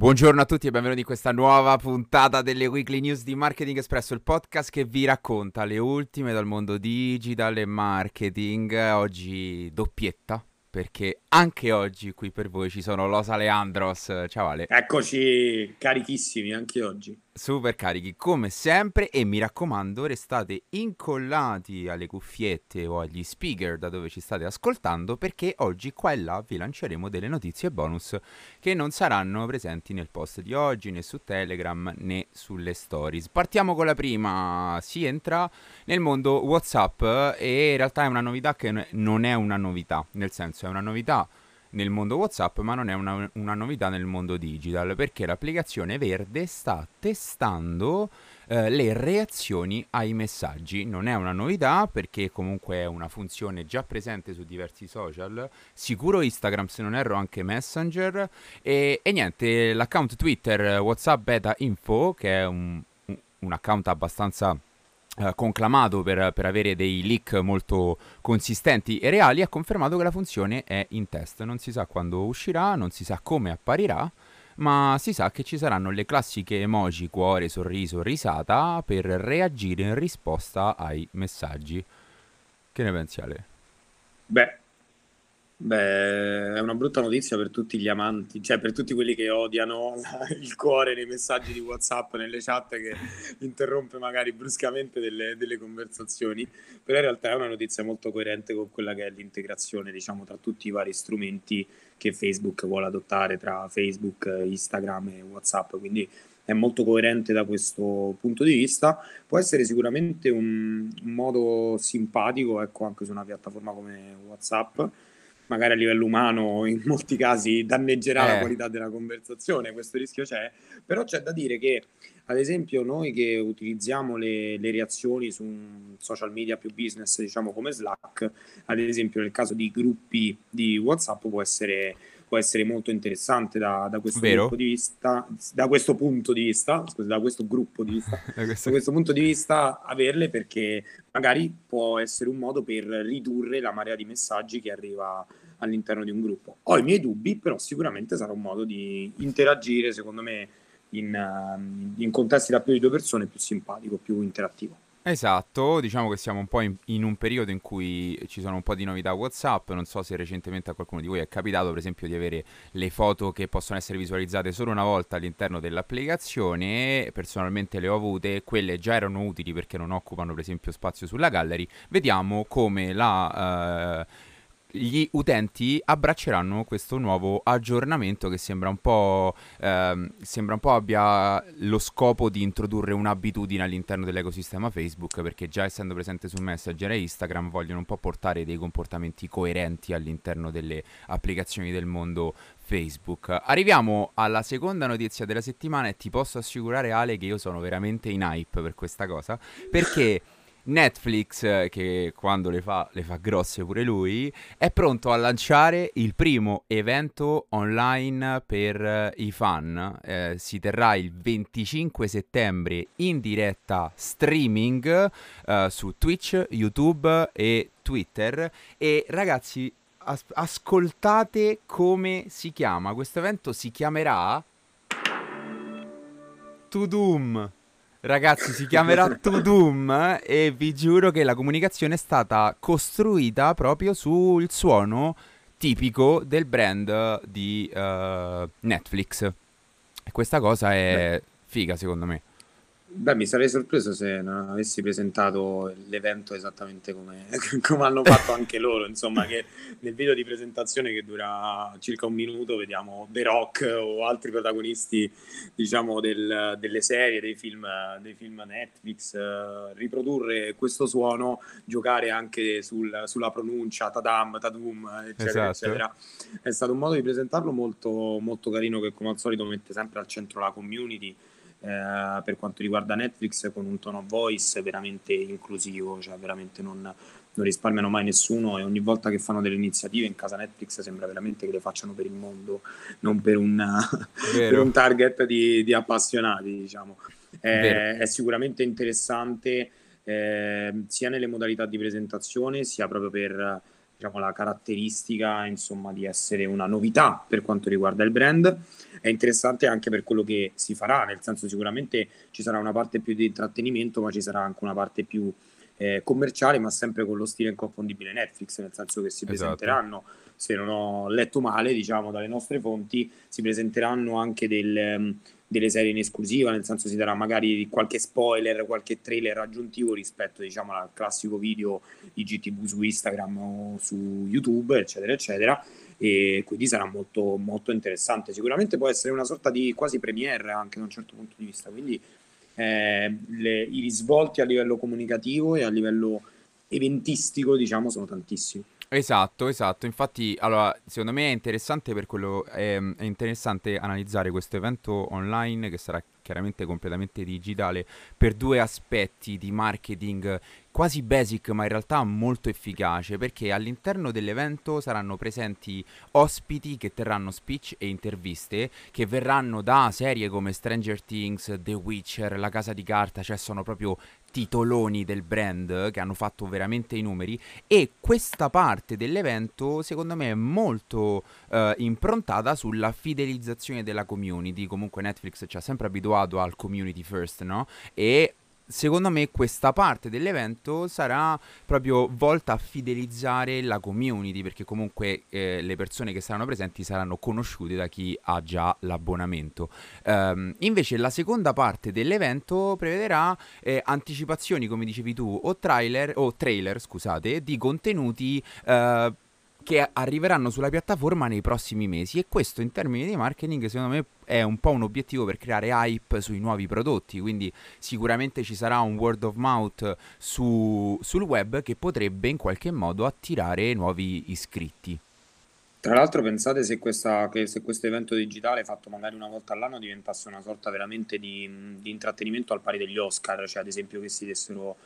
Buongiorno a tutti e benvenuti in questa nuova puntata delle Weekly News di Marketing Espresso, il podcast che vi racconta le ultime dal mondo digital e marketing. Oggi doppietta, perché anche oggi qui per voi ci sono Los Aleandros. Ciao Ale. Eccoci carichissimi anche oggi super carichi come sempre e mi raccomando restate incollati alle cuffiette o agli speaker da dove ci state ascoltando perché oggi qua e là vi lanceremo delle notizie bonus che non saranno presenti nel post di oggi né su Telegram né sulle stories. Partiamo con la prima, si entra nel mondo Whatsapp e in realtà è una novità che non è una novità, nel senso è una novità nel mondo WhatsApp, ma non è una, una, novità nel mondo digital, perché l'applicazione verde sta testando eh, le reazioni ai messaggi. Non è una novità perché comunque è una funzione già presente su diversi social, sicuro Instagram se non erro anche Messenger e, e niente, l'account Twitter WhatsApp Beta Info, che è un, un account abbastanza eh, conclamato per, per, avere dei leak molto consistenti e reali, ha confermato che la funzione è in test. Non si sa quando uscirà, non si sa come apparirà, ma si sa che ci saranno le classiche emoji cuore, sorriso, risata per reagire in risposta ai messaggi. Che ne pensi Ale? Beh, Beh, è una brutta notizia per tutti gli amanti, cioè per tutti quelli che odiano il cuore nei messaggi di WhatsApp, nelle chat che interrompe magari bruscamente delle, delle conversazioni, però in realtà è una notizia molto coerente con quella che è l'integrazione, diciamo, tra tutti i vari strumenti che Facebook vuole adottare tra Facebook, Instagram e WhatsApp, quindi è molto coerente da questo punto di vista. Può essere sicuramente un, un modo simpatico, ecco, anche su una piattaforma come WhatsApp magari a livello umano in molti casi danneggerà eh. la qualità della conversazione, questo rischio c'è, però c'è da dire che ad esempio noi che utilizziamo le, le reazioni su social media più business, diciamo come Slack, ad esempio nel caso di gruppi di WhatsApp può essere può essere molto interessante da, da questo punto di vista, da questo punto di vista, scusa, da questo gruppo di vista, da questo punto di vista averle perché magari può essere un modo per ridurre la marea di messaggi che arriva all'interno di un gruppo. Ho i miei dubbi, però sicuramente sarà un modo di interagire, secondo me, in, uh, in contesti da più di due persone più simpatico, più interattivo. Esatto, diciamo che siamo un po' in, in, un periodo in cui ci sono un po' di novità WhatsApp, non so se recentemente a qualcuno di voi è capitato per esempio di avere le foto che possono essere visualizzate solo una volta all'interno dell'applicazione, personalmente le ho avute, quelle già erano utili perché non occupano per esempio spazio sulla gallery, vediamo come la... Uh, gli utenti abbracceranno questo nuovo aggiornamento che sembra un po', ehm, sembra un po' abbia lo scopo di introdurre un'abitudine all'interno dell'ecosistema Facebook perché già essendo presente su Messenger e Instagram vogliono un po' portare dei comportamenti coerenti all'interno delle applicazioni del mondo Facebook. Arriviamo alla seconda notizia della settimana e ti posso assicurare Ale che io sono veramente in hype per questa cosa perché Netflix, eh, che quando le fa, le fa grosse pure lui, è pronto a lanciare il primo evento online per eh, i fan. Eh, si terrà il 25 settembre in diretta streaming eh, su Twitch, YouTube e Twitter. E ragazzi, as- ascoltate come si chiama. Questo evento si chiamerà To Doom. Ragazzi, si chiamerà To Doom e vi giuro che la comunicazione è stata costruita proprio sul suono tipico del brand di uh, Netflix. E questa cosa è Beh. figa, secondo me. Beh, mi sarei sorpreso se non avessi presentato l'evento esattamente come, come hanno fatto anche loro, insomma, che nel video di presentazione che dura circa un minuto vediamo The Rock o altri protagonisti, diciamo, del, delle serie, dei film, dei film Netflix, eh, riprodurre questo suono, giocare anche sul, sulla pronuncia, Tadam, Tadum, eccetera, esatto. eccetera. È stato un modo di presentarlo molto, molto carino che come al solito mette sempre al centro la community eh, per quanto riguarda Netflix con un tono voice veramente inclusivo, cioè veramente non, non, risparmiano mai nessuno e ogni volta che fanno delle iniziative in casa Netflix sembra veramente che le facciano per il mondo, non per un, per un target di, di, appassionati, diciamo. È, è sicuramente interessante eh, sia nelle modalità di presentazione sia proprio per diciamo, la caratteristica insomma, di essere una novità per quanto riguarda il brand. È interessante anche per quello che si farà, nel senso sicuramente ci sarà una parte più di intrattenimento, ma ci sarà anche una parte più eh, commerciale, ma sempre con lo stile inconfondibile Netflix, nel senso che si esatto. presenteranno, se non ho letto male, diciamo dalle nostre fonti, si presenteranno anche del... Um, delle serie in esclusiva, nel senso si darà magari qualche spoiler, qualche trailer aggiuntivo rispetto diciamo, al classico video IGTV su Instagram o su YouTube, eccetera, eccetera. E quindi sarà molto, molto interessante. Sicuramente può essere una sorta di quasi premiere anche da un certo punto di vista. Quindi eh, le, i risvolti a livello comunicativo e a livello eventistico, diciamo, sono tantissimi. Esatto, esatto. Infatti, allora, secondo me è interessante per quello, è, è interessante analizzare questo evento online che sarà chiaramente completamente digitale per due aspetti di marketing quasi basic ma in realtà molto efficace perché all'interno dell'evento saranno presenti ospiti che terranno speech e interviste che verranno da serie come Stranger Things, The Witcher, La Casa di Carta, cioè sono proprio titoloni del brand che hanno fatto veramente i numeri e questa parte dell'evento secondo me è molto uh, improntata sulla fidelizzazione della community comunque Netflix ci ha sempre abituato al community first no? e secondo me questa parte dell'evento sarà proprio volta a fidelizzare la community perché comunque eh, le persone che saranno presenti saranno conosciute da chi ha già l'abbonamento. Um, invece la seconda parte dell'evento prevederà eh, anticipazioni, come dicevi tu, o trailer, o trailer scusate, di contenuti uh, che arriveranno sulla piattaforma nei prossimi mesi e questo in termini di marketing secondo me è un po' un obiettivo per creare hype sui nuovi prodotti, quindi sicuramente ci sarà un word of mouth su, sul web che potrebbe in qualche modo attirare nuovi iscritti. Tra l'altro pensate se, questa, che se questo evento digitale fatto magari una volta all'anno diventasse una sorta veramente di, di intrattenimento al pari degli Oscar, cioè ad esempio che si dessero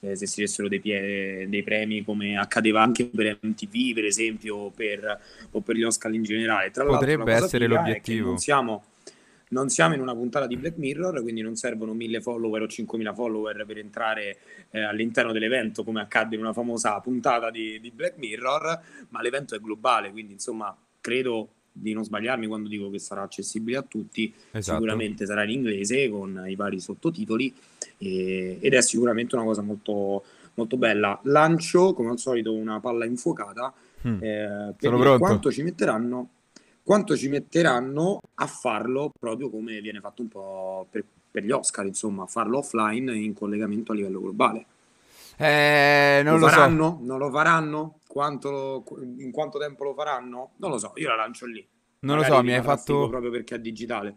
eh, se si dessero dei, pie- dei, premi come accadeva anche per MTV per esempio per, o per gli Oscar in generale. Tra Potrebbe essere l'obiettivo. Non siamo, non siamo in una puntata di Black Mirror, quindi non servono 1000 follower o 5000 follower per entrare eh, all'interno dell'evento come accadde in una famosa puntata di, di Black Mirror, ma l'evento è globale, quindi insomma credo di non sbagliarmi quando dico che sarà accessibile a tutti, esatto. sicuramente sarà in inglese con i vari sottotitoli e, ed è sicuramente una cosa molto, molto bella. Lancio come al solito una palla infuocata mm. eh, per quanto ci metteranno quanto ci metteranno a farlo proprio come viene fatto un po' per, per gli Oscar, insomma, farlo offline in collegamento a livello globale. Eh, non lo, lo faranno? So. Non lo faranno? Quanto, in quanto tempo lo faranno? Non lo so, io la lancio lì. Non Magari lo so, mi hai fatto... Proprio perché è digitale.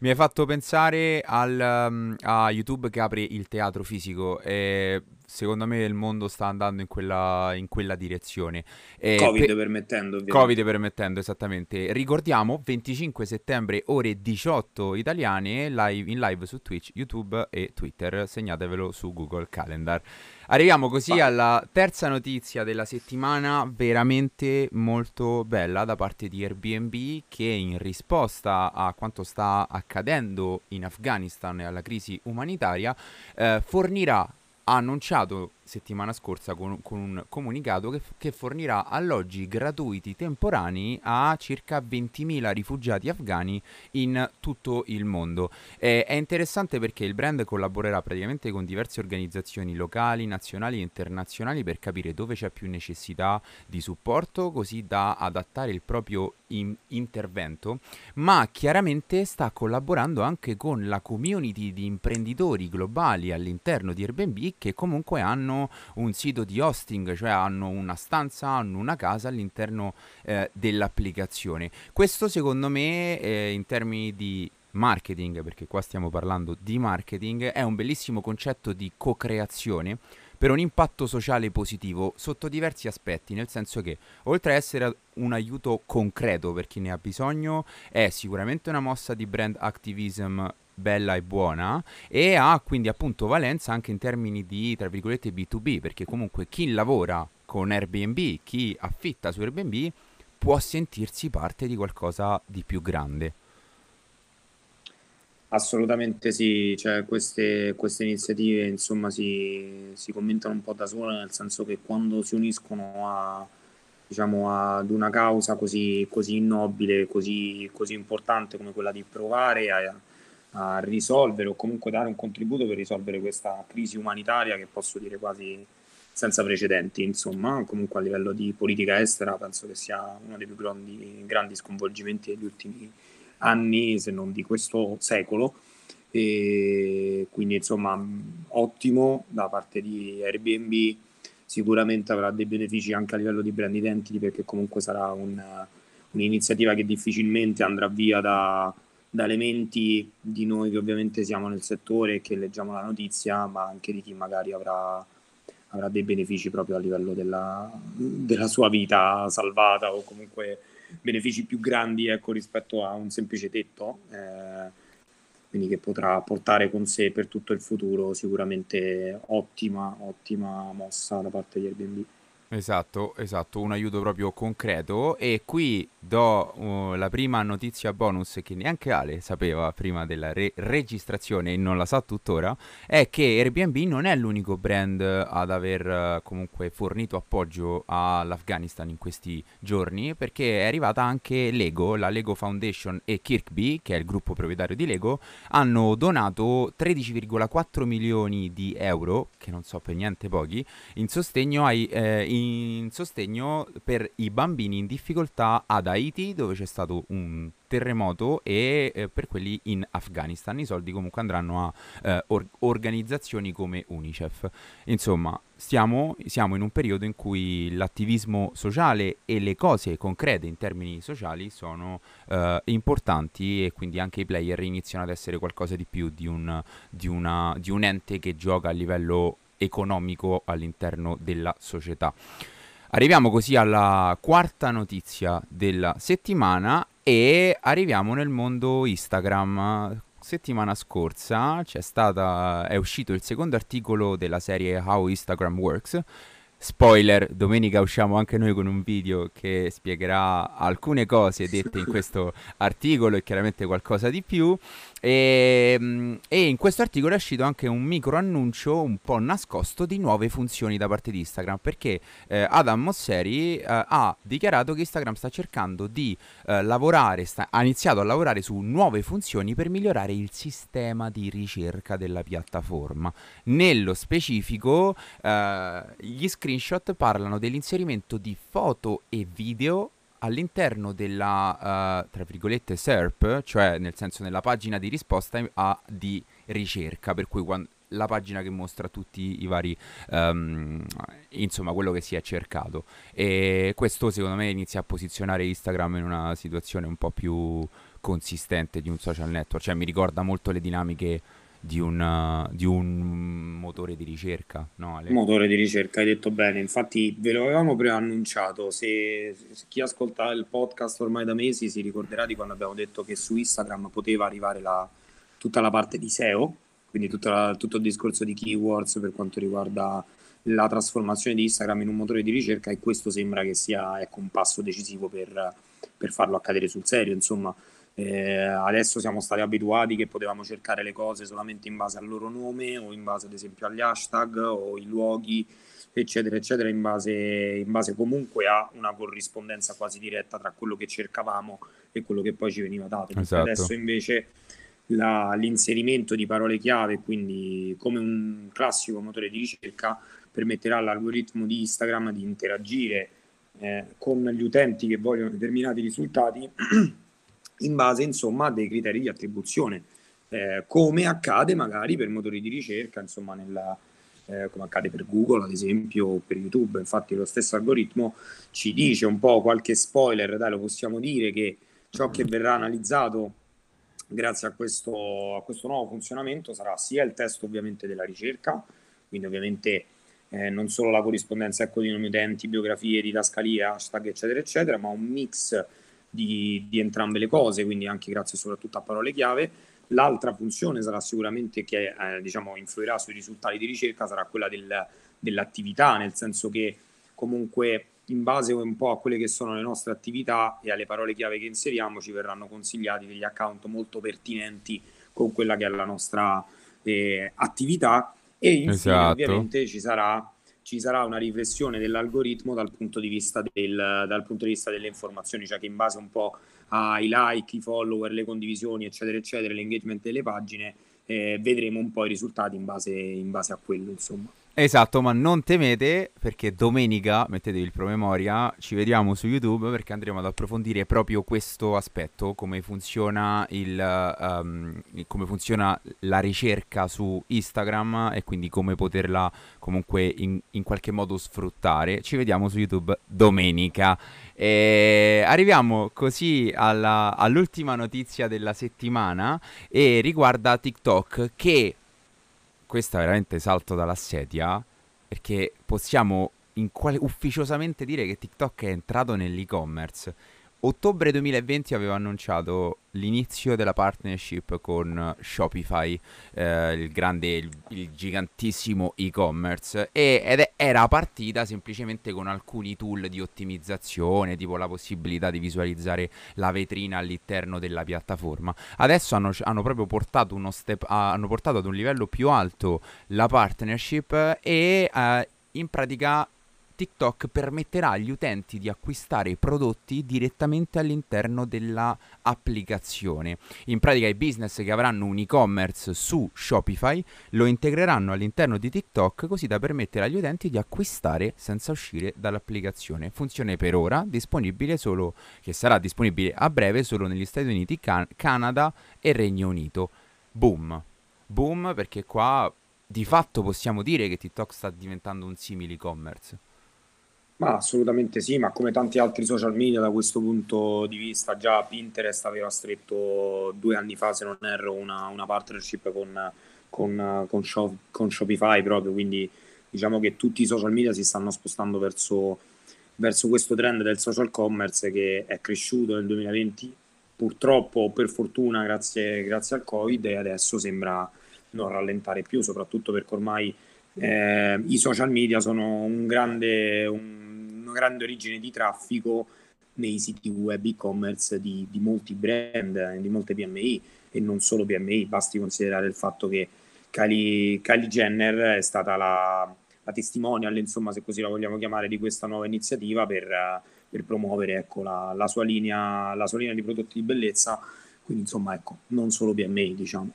Mi hai fatto pensare al, um, a YouTube che apre il teatro fisico e secondo me il mondo sta andando in quella, in quella direzione. E Covid per... permettendo. Ovviamente. Covid permettendo, esattamente. Ricordiamo, 25 settembre, ore 18 italiane, live, in live su Twitch, YouTube e Twitter. Segnatevelo su Google Calendar. Arriviamo così Va. alla terza notizia della settimana, veramente molto bella da parte di Airbnb che in risposta a quanto sta accadendo in Afghanistan e alla crisi umanitaria eh, fornirà ha annunciato settimana scorsa con, con un comunicato che, che, fornirà alloggi gratuiti temporanei a circa 20.000 rifugiati afghani in tutto il mondo. Eh, è interessante perché il brand collaborerà praticamente con diverse organizzazioni locali, nazionali e internazionali per capire dove c'è più necessità di supporto, così da adattare il proprio in- intervento, ma chiaramente sta collaborando anche con la community di imprenditori globali all'interno di Airbnb che comunque un sito di hosting, cioè hanno una stanza, hanno una casa all'interno eh, dell'applicazione. Questo secondo me eh, in termini di marketing, perché qua stiamo parlando di marketing, è un bellissimo concetto di co-creazione per un impatto sociale positivo sotto diversi aspetti, nel senso che oltre a essere un aiuto concreto per chi ne ha bisogno, è sicuramente una mossa di brand activism bella e buona e ha quindi appunto valenza anche in termini di tra virgolette B2B perché comunque chi lavora con Airbnb, chi affitta su Airbnb può sentirsi parte di qualcosa di più grande. Assolutamente sì, cioè queste, queste iniziative insomma si, si commentano un po' da sole, nel senso che quando si uniscono a, diciamo, ad una causa così, così ignobile, così, così importante come quella di provare a, a risolvere o comunque dare un contributo per risolvere questa crisi umanitaria che posso dire quasi senza precedenti, insomma, comunque a livello di politica estera penso che sia uno dei più grandi, grandi sconvolgimenti degli ultimi anni, se non di questo secolo. E quindi insomma ottimo da parte di Airbnb sicuramente avrà dei benefici anche a livello di brand identity perché comunque sarà un, un'iniziativa che difficilmente andrà via da, da elementi di noi che ovviamente siamo nel settore e che leggiamo la notizia ma anche di chi magari avrà avrà dei benefici proprio a livello della, della sua vita salvata o comunque benefici più grandi ecco, rispetto a un semplice tetto, eh, quindi che potrà portare con sé per tutto il futuro sicuramente ottima, ottima mossa da parte di Airbnb. Esatto, esatto, un aiuto proprio concreto. E qui do uh, la prima notizia bonus che neanche Ale sapeva prima della re- registrazione e non la sa tuttora, è che Airbnb non è l'unico brand ad aver uh, comunque fornito appoggio all'Afghanistan in questi giorni perché è arrivata anche Lego, la Lego Foundation e Kirkby, che è il gruppo proprietario di Lego, hanno donato 13,4 milioni di euro, che non so per niente pochi, in sostegno ai... Eh, in sostegno per i bambini in difficoltà ad Haiti dove c'è stato un terremoto e eh, per quelli in Afghanistan i soldi comunque andranno a eh, or- organizzazioni come Unicef. Insomma, stiamo, siamo in un periodo in cui l'attivismo sociale e le cose concrete in termini sociali sono eh, importanti e quindi anche i player iniziano ad essere qualcosa di più di un, di una, di un ente che gioca a livello economico all'interno della società. Arriviamo così alla quarta notizia della settimana e arriviamo nel mondo Instagram. Settimana scorsa stata, è uscito il secondo articolo della serie How Instagram Works Spoiler, domenica usciamo anche noi con un video che spiegherà alcune cose dette in questo articolo e chiaramente qualcosa di più. E, ehm, e, in questo articolo è uscito anche un micro annuncio un po' nascosto di nuove funzioni da parte di Instagram perché eh, Adam Mosseri eh, ha dichiarato che Instagram sta cercando di eh, lavorare, sta, ha iniziato a lavorare su nuove funzioni per migliorare il sistema di ricerca della piattaforma. Nello specifico, eh, gli screen screenshot parlano dell'inserimento di foto e video all'interno della, uh, tra virgolette, SERP, cioè nel senso nella pagina di risposta a, di ricerca, per cui quando, la pagina che mostra tutti i vari, um, insomma, quello che si è cercato. E questo secondo me inizia a posizionare Instagram in una situazione un po' più consistente di un social network, cioè mi ricorda molto le dinamiche di, una, di un motore di ricerca, no Ale? Motore di ricerca, hai detto bene, infatti ve lo avevamo preannunciato, se, se chi ascolta il podcast ormai da mesi si ricorderà di quando abbiamo detto che su Instagram poteva arrivare la, tutta la parte di SEO, quindi la, tutto il discorso di keywords per quanto riguarda la trasformazione di Instagram in un motore di ricerca e questo sembra che sia ecco, un passo decisivo per, per farlo accadere sul serio, insomma eh, adesso siamo stati abituati che potevamo cercare le cose solamente in base al loro nome o in base ad esempio agli hashtag o i luoghi, eccetera, eccetera, in base, in base comunque a una corrispondenza quasi diretta tra quello che cercavamo e quello che poi ci veniva dato. Esatto. Adesso invece la, l'inserimento di parole chiave, quindi come un classico motore di ricerca, permetterà all'algoritmo di Instagram di interagire eh, con gli utenti che vogliono determinati risultati in base insomma a dei criteri di attribuzione, eh, come accade magari per motori di ricerca, insomma nella, eh, come accade per Google ad esempio o per YouTube. Infatti lo stesso algoritmo ci dice un po' qualche spoiler, dai lo possiamo dire che ciò che verrà analizzato grazie a questo, a questo nuovo funzionamento sarà sia il testo ovviamente della ricerca, quindi ovviamente eh, non solo la corrispondenza ecco, di nomi utenti, biografie, didascalie, hashtag eccetera eccetera, ma un mix di, di entrambe le cose, quindi anche grazie soprattutto a parole chiave. L'altra funzione sarà sicuramente che eh, diciamo, influirà sui risultati di ricerca, sarà quella del, dell'attività, nel senso che comunque in base un po' a quelle che sono le nostre attività e alle parole chiave che inseriamo ci verranno consigliati degli account molto pertinenti con quella che è la nostra eh, attività e infine esatto. ovviamente ci sarà ci sarà una riflessione dell'algoritmo dal punto di vista, del, dal punto di vista delle informazioni, cioè che in base un po' ai like, i follower, le condivisioni, eccetera, eccetera, l'engagement delle pagine, eh, vedremo un po' i risultati in base, in base a quello, insomma. Esatto, ma non temete perché domenica, mettetevi il promemoria, ci vediamo su YouTube perché andremo ad approfondire proprio questo aspetto, come funziona, il, um, come funziona la ricerca su Instagram e quindi come poterla comunque in, in qualche modo sfruttare. Ci vediamo su YouTube domenica. E arriviamo così alla, all'ultima notizia della settimana e riguarda TikTok che questa veramente salto dalla sedia perché possiamo quale, ufficiosamente dire che TikTok è entrato nell'e-commerce Ottobre 2020 aveva annunciato l'inizio della partnership con Shopify, eh, il grande, il, il gigantissimo e-commerce, e, ed era partita semplicemente con alcuni tool di ottimizzazione, tipo la possibilità di visualizzare la vetrina all'interno della piattaforma. Adesso hanno, hanno proprio portato, uno step, hanno portato ad un livello più alto la partnership e eh, in pratica TikTok permetterà agli utenti di acquistare i prodotti direttamente all'interno dell'applicazione. In pratica i business che avranno un e-commerce su Shopify lo integreranno all'interno di TikTok così da permettere agli utenti di acquistare senza uscire dall'applicazione. Funzione per ora disponibile solo che sarà disponibile a breve solo negli Stati Uniti, Can- Canada e Regno Unito. Boom. Boom perché qua di fatto possiamo dire che TikTok sta diventando un simile e-commerce. Ma assolutamente sì, ma come tanti altri social media da questo punto di vista, già Pinterest aveva stretto due anni fa, se non erro, una, una partnership con, con, con, Shop, con, Shopify proprio, quindi diciamo che tutti i social media si stanno spostando verso, verso questo trend del social commerce che è cresciuto nel 2020, purtroppo per fortuna grazie, grazie al Covid e adesso sembra non rallentare più, soprattutto perché ormai eh, i social media sono un grande... Un, una grande origine di traffico nei siti web e-commerce di, di molti brand, eh, di molte PMI e non solo PMI, basti considerare il fatto che Kylie, Kylie Jenner è stata la, la, testimonial, insomma, se così la vogliamo chiamare, di questa nuova iniziativa per, per promuovere ecco, la, la, sua linea, la sua linea di prodotti di bellezza. Quindi, insomma, ecco, non solo PMI, diciamo.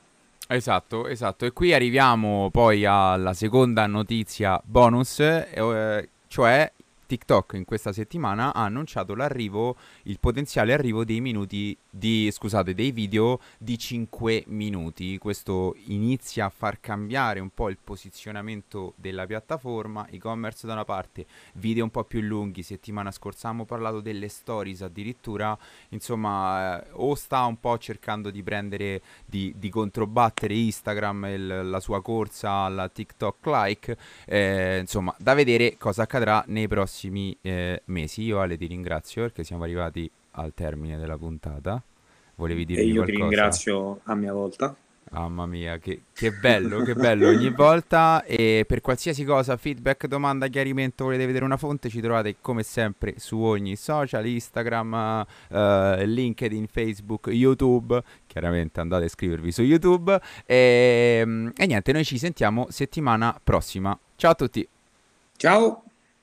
Esatto, esatto. E qui arriviamo poi alla seconda notizia bonus, eh, cioè TikTok in questa settimana ha annunciato l'arrivo, il potenziale arrivo dei minuti di, scusate, dei video di 5 minuti. Questo inizia a far cambiare un po' il posizionamento della piattaforma, e-commerce da una parte, video un po' più lunghi. Settimana scorsa abbiamo parlato delle stories addirittura, insomma, eh, o sta un po' cercando di prendere, di, di controbattere Instagram e la sua corsa alla TikTok like, eh, insomma, da vedere cosa accadrà nei prossimi eh, mesi. Io Ale ti ringrazio perché siamo arrivati al termine della puntata. Volevi dire E io qualcosa? ti ringrazio a mia volta. Mamma mia, che, che bello, che bello ogni volta. E per qualsiasi cosa, feedback, domanda, chiarimento, volete vedere una fonte, ci trovate come sempre su ogni social, Instagram, uh, LinkedIn, Facebook, YouTube. Chiaramente andate a iscrivervi su YouTube. E, e niente, noi ci sentiamo settimana prossima. Ciao a tutti. Ciao.